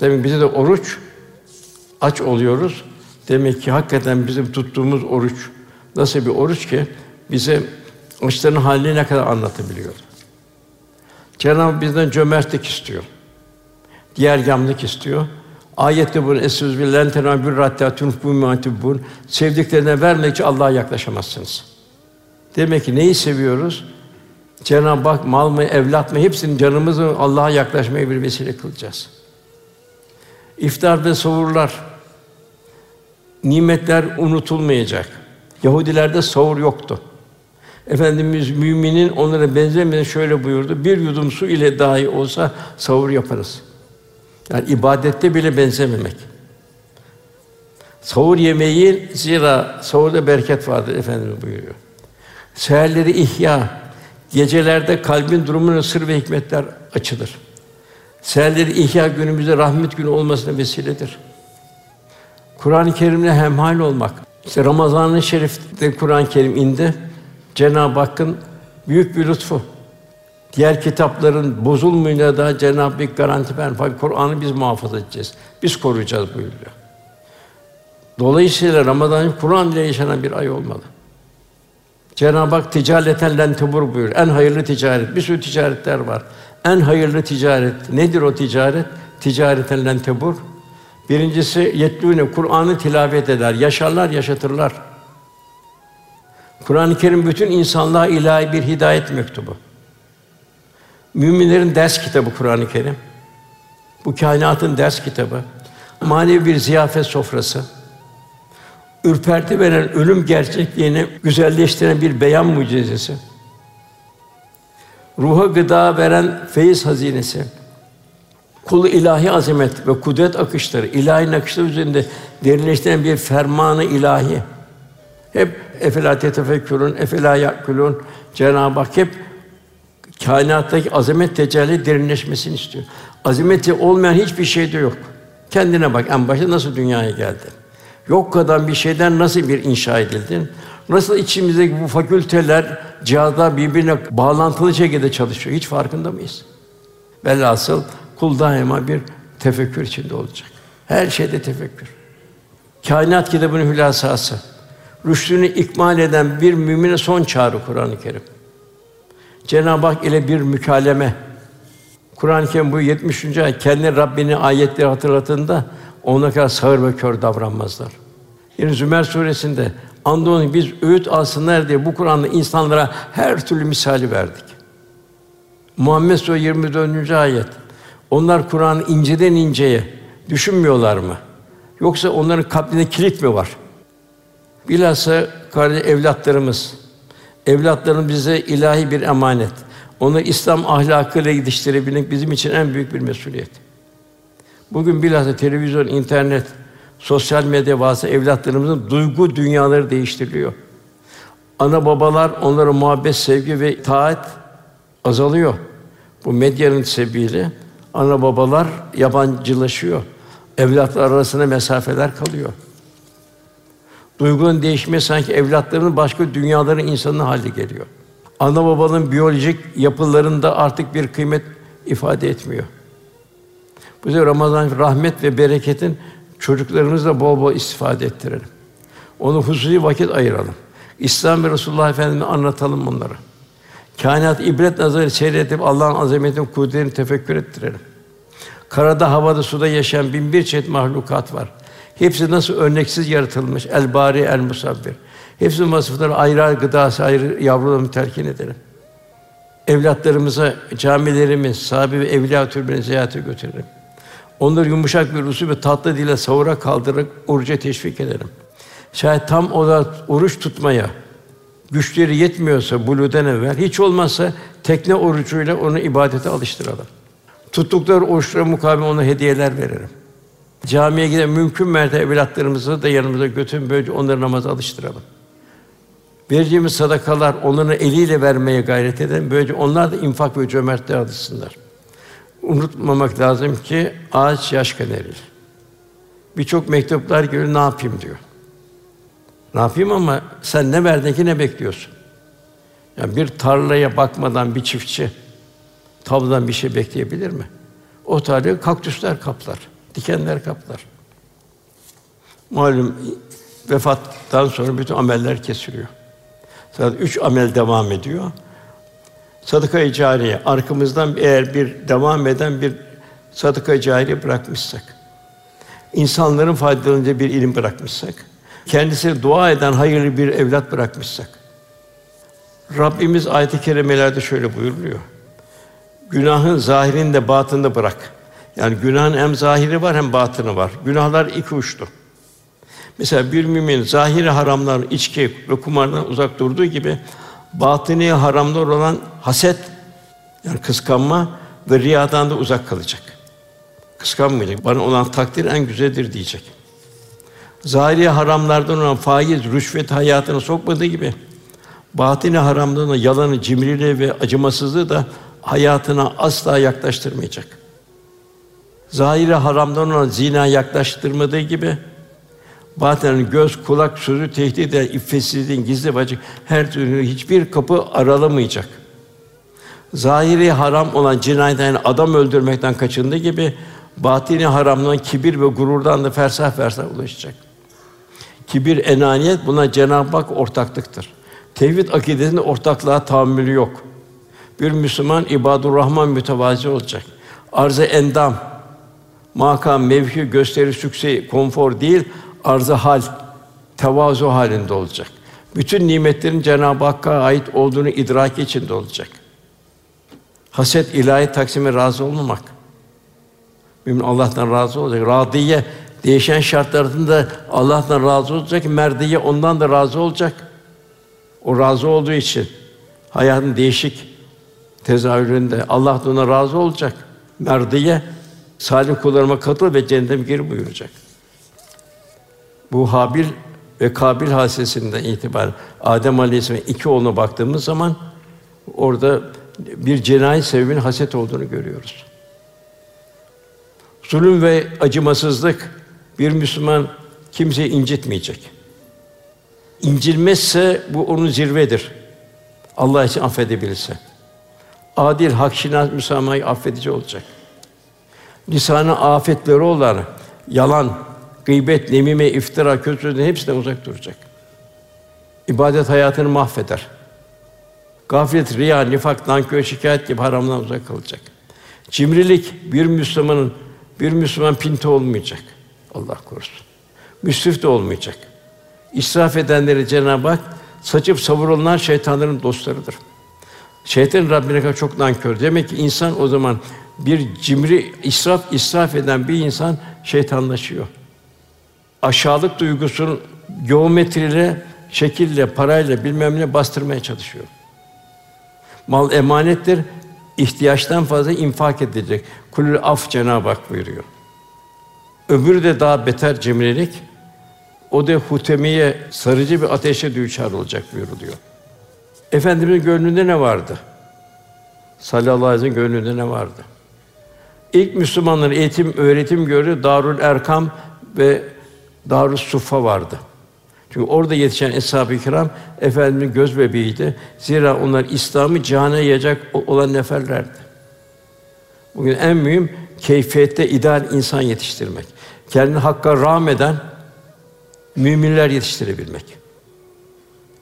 Demek bize de oruç aç oluyoruz. Demek ki hakikaten bizim tuttuğumuz oruç nasıl bir oruç ki bize açların halini ne kadar anlatabiliyor. Cenab-ı bizden cömertlik istiyor. Diğer yamlık istiyor. Ayette bunu esüz billahi tenabür hatta tunfu matibun sevdiklerine vermek için Allah'a yaklaşamazsınız. Demek ki neyi seviyoruz? Cenab-ı Hak mal mı, evlat mı hepsinin canımızı Allah'a yaklaşmaya bir vesile kılacağız. İftar ve sahurlar nimetler unutulmayacak. Yahudilerde sahur yoktu. Efendimiz müminin onlara benzemeden şöyle buyurdu: Bir yudum su ile dahi olsa sahur yaparız. Yani ibadette bile benzememek. Sahur yemeği zira sahurda bereket vardır Efendimiz buyuruyor. Seherleri ihya, gecelerde kalbin durumuna sır ve hikmetler açılır. Seherleri ihya günümüzde rahmet günü olmasına vesiledir. Kur'an-ı Kerim'le hemhal olmak. İşte Ramazan-ı Şerif'te Kur'an-ı Kerim indi. Cenab-ı Hakk'ın büyük bir lütfu. Diğer kitapların bozulmayına da Cenab-ı Hak garanti ver. Fakat Kur'an'ı biz muhafaza edeceğiz. Biz koruyacağız buyuruyor. Dolayısıyla Ramazan Kur'an ile yaşanan bir ay olmalı. Cenab-ı Hak ticareten len tebur buyuruyor. En hayırlı ticaret. Bir sürü ticaretler var. En hayırlı ticaret nedir o ticaret? Ticareten len tebur. Birincisi yetlûne Kur'an'ı tilavet eder, yaşarlar, yaşatırlar. Kur'an-ı Kerim bütün insanlığa ilahi bir hidayet mektubu. Müminlerin ders kitabı Kur'an-ı Kerim. Bu kainatın ders kitabı. Manevi bir ziyafet sofrası. Ürperti veren ölüm gerçekliğini güzelleştiren bir beyan mucizesi. Ruha gıda veren feyiz hazinesi. Kulu ilahi azamet ve kudret akışları, ilahi nakışlar üzerinde derinleştiren bir fermanı ilahi. Hep efela tefekkürün, efela yakulun. Cenab-ı Hak hep kainattaki azamet tecelli derinleşmesini istiyor. Azameti olmayan hiçbir şey de yok. Kendine bak en başta nasıl dünyaya geldin? Yok kadar bir şeyden nasıl bir inşa edildin? Nasıl içimizdeki bu fakülteler, cihazlar birbirine bağlantılı şekilde çalışıyor? Hiç farkında mıyız? Velhasıl kul daima bir tefekkür içinde olacak. Her şeyde tefekkür. Kainat kitabının hülasası. Rüştünü ikmal eden bir mümine son çağrı Kur'an-ı Kerim. Cenab-ı Hak ile bir mükaleme. Kur'an-ı Kerim bu 70. ayet kendi Rabbini ayetleri hatırlatında ona kadar sağır ve kör davranmazlar. Yine Zümer suresinde andolsun biz öğüt alsınlar diye bu Kur'an'da insanlara her türlü misali verdik. Muhammed Suresi 24. ayet. Onlar Kur'an'ı inceden inceye düşünmüyorlar mı? Yoksa onların kalbinde kilit mi var? Bilhassa kardeş evlatlarımız, evlatların bize ilahi bir emanet. Onu İslam ahlakıyla yetiştirebilmek bizim için en büyük bir mesuliyet. Bugün bilhassa televizyon, internet, sosyal medya vasıtasıyla evlatlarımızın duygu dünyaları değiştiriliyor. Ana babalar onlara muhabbet, sevgi ve taat azalıyor. Bu medyanın sebebiyle ana babalar yabancılaşıyor. Evlatlar arasında mesafeler kalıyor. Duygunun değişmesi sanki evlatların başka dünyaların insanı haline geliyor. Ana babanın biyolojik yapılarında artık bir kıymet ifade etmiyor. Bu Ramazan rahmet ve bereketin çocuklarımızla bol bol istifade ettirelim. Onu hususi vakit ayıralım. İslam ve Resulullah Efendimizi anlatalım bunları. Kainat ibret nazarı seyredip Allah'ın azametini, kudretini tefekkür ettirelim. Karada, havada, suda yaşayan bin bir çeşit mahlukat var. Hepsi nasıl örneksiz yaratılmış. El bari el musabbir. Hepsinin vasıfları ayrı ayrı gıdası ayrı yavrularını telkin edelim. Evlatlarımıza camilerimiz, sahibi ve evliya türbeni ziyarete götürelim. Onları yumuşak bir usul ve tatlı dile savura kaldırarak oruca teşvik edelim. Şayet tam olarak oruç tutmaya güçleri yetmiyorsa buluden evvel hiç olmazsa tekne orucuyla onu ibadete alıştıralım. Tuttukları oruçlara mukabil ona hediyeler verelim. Camiye giden mümkün mertebe evlatlarımızı da yanımıza götürün böylece onları namaza alıştıralım. Vereceğimiz sadakalar onların eliyle vermeye gayret edelim. Böylece onlar da infak ve cömertliğe alışsınlar. Unutmamak lazım ki ağaç yaş erir. Birçok mektuplar geliyor, ne yapayım diyor. Ne yapayım ama sen ne verdin ki ne bekliyorsun? Yani bir tarlaya bakmadan bir çiftçi tavladan bir şey bekleyebilir mi? O tarlayı kaktüsler kaplar, dikenler kaplar. Malum vefattan sonra bütün ameller kesiliyor. Zaten üç amel devam ediyor. Sadaka-i cariye, arkamızdan eğer bir devam eden bir sadaka-i cariye bırakmışsak, insanların faydalanınca bir ilim bırakmışsak, kendisine dua eden hayırlı bir evlat bırakmışsak, Rabbimiz ayet-i kerimelerde şöyle buyuruluyor. Günahın zahirinde batında bırak. Yani günahın hem zahiri var hem batını var. Günahlar iki uçtu. Mesela bir mümin zahiri haramlar, içki ve kumardan uzak durduğu gibi batini haramlar olan haset yani kıskanma ve riyadan da uzak kalacak. Kıskanmayacak. Bana olan takdir en güzeldir diyecek. Zahiri haramlardan olan faiz, rüşvet hayatına sokmadığı gibi batini haramdan olan yalanı, cimriliği ve acımasızlığı da hayatına asla yaklaştırmayacak. Zahiri haramdan olan zina yaklaştırmadığı gibi Batı'nın göz, kulak, sözü tehdit eden iffetsizliğin gizli bacık her türlü hiçbir kapı aralamayacak. Zahiri haram olan cinayetten adam öldürmekten kaçındığı gibi batini haramdan kibir ve gururdan da fersah fersah ulaşacak. Kibir, enaniyet buna Cenab-ı Hak ortaklıktır. Tevhid akidesinde ortaklığa tahammülü yok. Bir Müslüman ibadur Rahman mütevazi olacak. Arz-ı endam, makam, mevki, gösteri, sükse, konfor değil, arz hal, tevazu halinde olacak. Bütün nimetlerin Cenab-ı Hakk'a ait olduğunu idrak içinde olacak. Haset ilahi taksime razı olmamak. Mümin Allah'tan razı olacak. Radiye değişen şartlarında Allah'tan razı olacak. Merdiye ondan da razı olacak. O razı olduğu için hayatın değişik tezahüründe Allah da ona razı olacak. Merdiye salih kullarıma katıl ve cennete gir buyuracak. Bu Habil ve Kabil hadisesinden itibaren Adem Aleyhisselam'ın iki oğluna baktığımız zaman orada bir cinayet sebebinin haset olduğunu görüyoruz. Zulüm ve acımasızlık bir Müslüman kimseyi incitmeyecek. İncilmezse bu onun zirvedir. Allah için affedebilirse. Adil, hak şinas, müsamahayı affedici olacak. Lisanı afetleri olan yalan, gıybet, nemime, iftira, kötü sözün hepsinden uzak duracak. İbadet hayatını mahveder. Gaflet, riya, nifak, nankör, şikayet gibi haramdan uzak kalacak. Cimrilik bir Müslümanın bir Müslüman pinti olmayacak. Allah korusun. Müsrif de olmayacak. İsraf edenleri Cenab-ı Hak saçıp savurulanlar şeytanların dostlarıdır. Şeytan Rabbine kadar çok nankör. Demek ki insan o zaman bir cimri, israf, israf eden bir insan şeytanlaşıyor. Aşağılık duygusunu geometriyle, şekille, parayla bilmem ne bastırmaya çalışıyor. Mal emanettir. ihtiyaçtan fazla infak edilecek. Kulül af Cenab-ı Hak buyuruyor. Öbürü de daha beter cimrilik. O da hutemiye sarıcı bir ateşe düçar olacak buyuruluyor. Efendimizin gönlünde ne vardı? Sallallahu aleyhi ve sellem gönlünde ne vardı? İlk Müslümanların eğitim, öğretim gördüğü Darül Erkam ve Darül Suffa vardı. Çünkü orada yetişen eshab-ı kiram efendimizin göz bebeğiydi. Zira onlar İslam'ı cihana yayacak olan neferlerdi. Bugün en mühim keyfiyette ideal insan yetiştirmek. Kendini hakka rağmeden müminler yetiştirebilmek.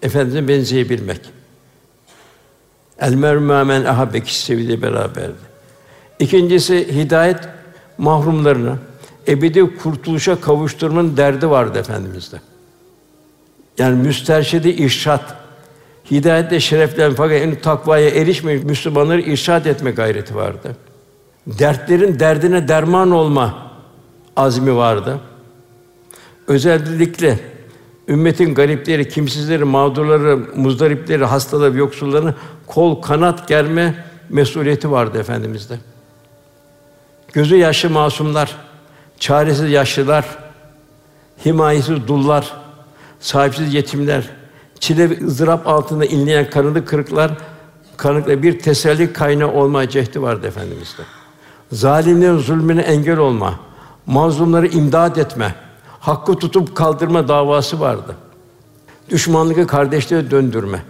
Efendimize benzeyebilmek. El mermü men ahabbe kişi beraberdi. İkincisi hidayet mahrumlarını ebedi kurtuluşa kavuşturmanın derdi vardı efendimizde. Yani müsterşidi irşat, hidayetle şereflen fakat en takvaya erişmemiş Müslümanları irşad etme gayreti vardı. Dertlerin derdine derman olma azmi vardı. Özellikle ümmetin garipleri, kimsizleri, mağdurları, muzdaripleri, hastaları, yoksullarını kol kanat germe mesuliyeti vardı efendimizde. Gözü yaşlı masumlar, çaresiz yaşlılar, himayesiz dullar, sahipsiz yetimler, çile ve ızdırap altında inleyen kanadı kırıklar, kanıkla bir teselli kaynağı olma cehdi vardı efendimizde. Zalimlerin zulmüne engel olma, mazlumları imdad etme, hakkı tutup kaldırma davası vardı. Düşmanlığı kardeşliğe döndürme,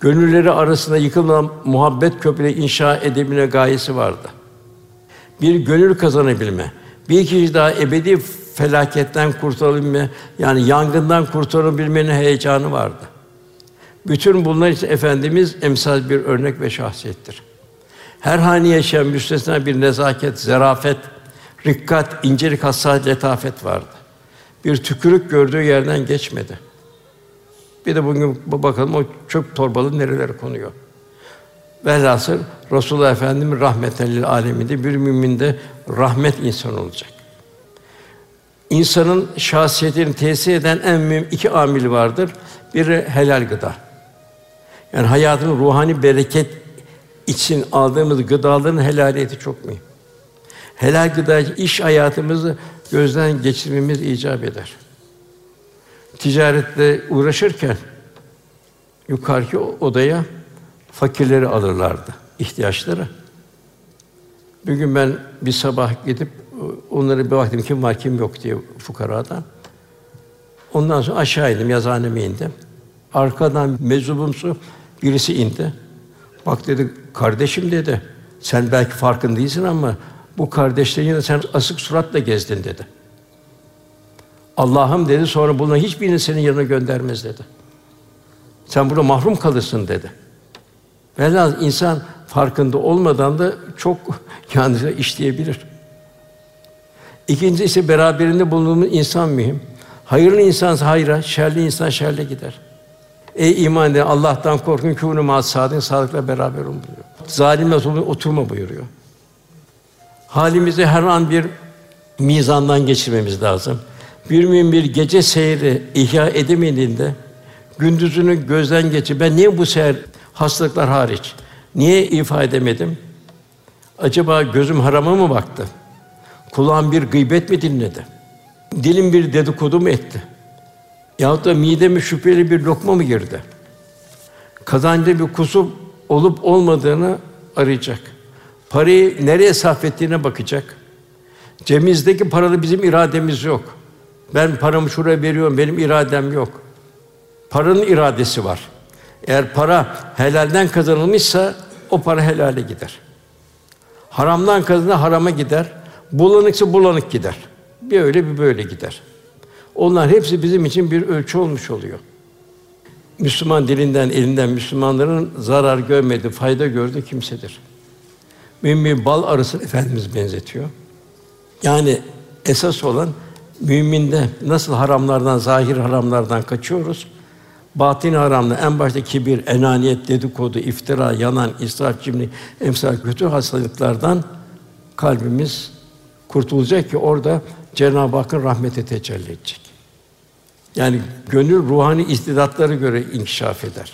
gönülleri arasında yıkılan muhabbet köprüleri inşa edebilme gayesi vardı. Bir gönül kazanabilme, bir kişi daha ebedi felaketten kurtulabilme, yani yangından kurtulabilmenin heyecanı vardı. Bütün bunlar için efendimiz emsal bir örnek ve şahsiyettir. Her hani yaşayan müstesna bir nezaket, zerafet, rikkat, incelik, hassasiyet, letafet vardı. Bir tükürük gördüğü yerden geçmedi. Bir de bugün bakalım o çöp torbalı nerelere konuyor. Velhasıl Resulullah Efendimiz rahmeten lil bir mümin de rahmet insan olacak. İnsanın şahsiyetini tesir eden en mühim iki amil vardır. Biri helal gıda. Yani hayatın ruhani bereket için aldığımız gıdaların helaliyeti çok mühim. Helal gıda iş hayatımızı gözden geçirmemiz icap eder. Ticaretle uğraşırken yukarıki odaya fakirleri alırlardı, ihtiyaçları. Bir gün ben bir sabah gidip onları bir baktım kim var kim yok diye fukaradan. Ondan sonra aşağı indim, yazıhaneme indim. Arkadan meczubumsu birisi indi. Bak dedi, kardeşim dedi. Sen belki farkın değilsin ama bu kardeşlerinle sen asık suratla gezdin dedi. Allah'ım dedi sonra bunların hiçbirini senin yanına göndermez dedi. Sen burada mahrum kalırsın dedi. Velhâsıl insan farkında olmadan da çok <laughs> yanlış işleyebilir. İkincisi ise beraberinde bulunduğumuz insan mühim. Hayırlı insan hayra, şerli insan şerle gider. Ey iman eden Allah'tan korkun kûnû mâ sâdin sağlıkla beraber olun buyuruyor. Zalimle oturma buyuruyor. Halimizi her an bir mizandan geçirmemiz lazım. Bir mümin bir gece seyri ihya edemediğinde gündüzünü gözden geçir. Ben niye bu seher hastalıklar hariç niye ifade edemedim? Acaba gözüm harama mı baktı? Kulağım bir gıybet mi dinledi? Dilim bir dedikodu mu etti? Yahut da mideme şüpheli bir lokma mı girdi? Kazancı bir kusur olup olmadığını arayacak. Parayı nereye sarf ettiğine bakacak. Cebimizdeki parada bizim irademiz yok. Ben paramı şuraya veriyorum, benim iradem yok. Paranın iradesi var. Eğer para helalden kazanılmışsa o para helale gider. Haramdan kazanı harama gider. Bulanıksa bulanık gider. Bir öyle bir böyle gider. Onlar hepsi bizim için bir ölçü olmuş oluyor. Müslüman dilinden, elinden Müslümanların zarar görmedi, fayda gördü kimsedir. Mümin bal arısını Efendimiz benzetiyor. Yani esas olan müminde nasıl haramlardan, zahir haramlardan kaçıyoruz, Batin haramlı en başta kibir, enaniyet, dedikodu, iftira, yanan, israf, cimri, emsal kötü hastalıklardan kalbimiz kurtulacak ki orada Cenab-ı Hakk'ın rahmeti tecelli edecek. Yani gönül ruhani istidatlara göre inkişaf eder.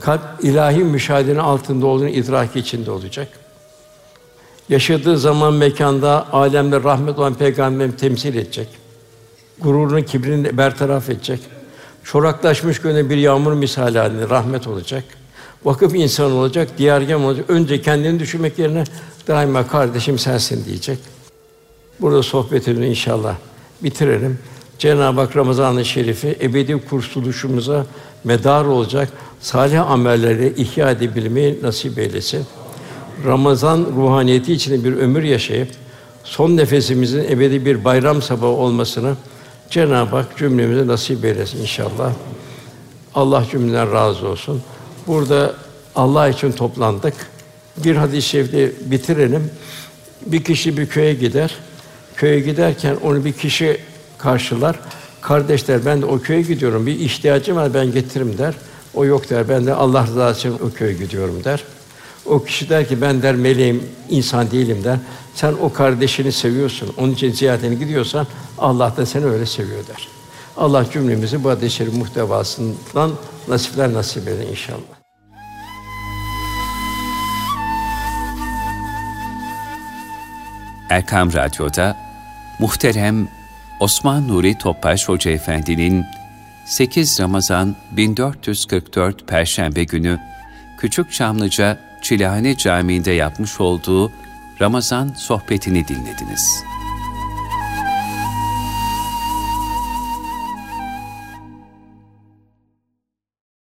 Kalp ilahi müşahedenin altında olduğunu idrak içinde olacak. Yaşadığı zaman mekanda alemde rahmet olan peygamberim temsil edecek. Gururunu, kibrini bertaraf edecek çoraklaşmış gönül bir yağmur misali halinde rahmet olacak. Vakıf insan olacak, diğergem olacak. Önce kendini düşünmek yerine daima kardeşim sensin diyecek. Burada sohbetini inşallah bitirelim. Cenab-ı Hak Ramazan-ı Şerif'i ebedi kurtuluşumuza medar olacak salih amelleri ihya edebilmeyi nasip eylesin. Ramazan ruhaniyeti içinde bir ömür yaşayıp son nefesimizin ebedi bir bayram sabahı olmasını Cenab-ı Hak cümlemize nasip eylesin inşallah. Allah cümleden razı olsun. Burada Allah için toplandık. Bir hadis-i şerifte bitirelim. Bir kişi bir köye gider. Köye giderken onu bir kişi karşılar. Kardeşler ben de o köye gidiyorum. Bir ihtiyacım var ben getiririm der. O yok der. Ben de Allah rızası için o köye gidiyorum der. O kişi der ki ben der meleğim, insan değilim der. Sen o kardeşini seviyorsun. Onun için ziyaretine gidiyorsan Allah da seni öyle seviyor der. Allah cümlemizi bu hadis-i şerif muhtevasından nasipler nasip eder inşallah. Erkam Radyo'da muhterem Osman Nuri Topbaş Hoca Efendi'nin 8 Ramazan 1444 Perşembe günü Küçük Çamlıca Çilehane Camii'nde yapmış olduğu Ramazan sohbetini dinlediniz.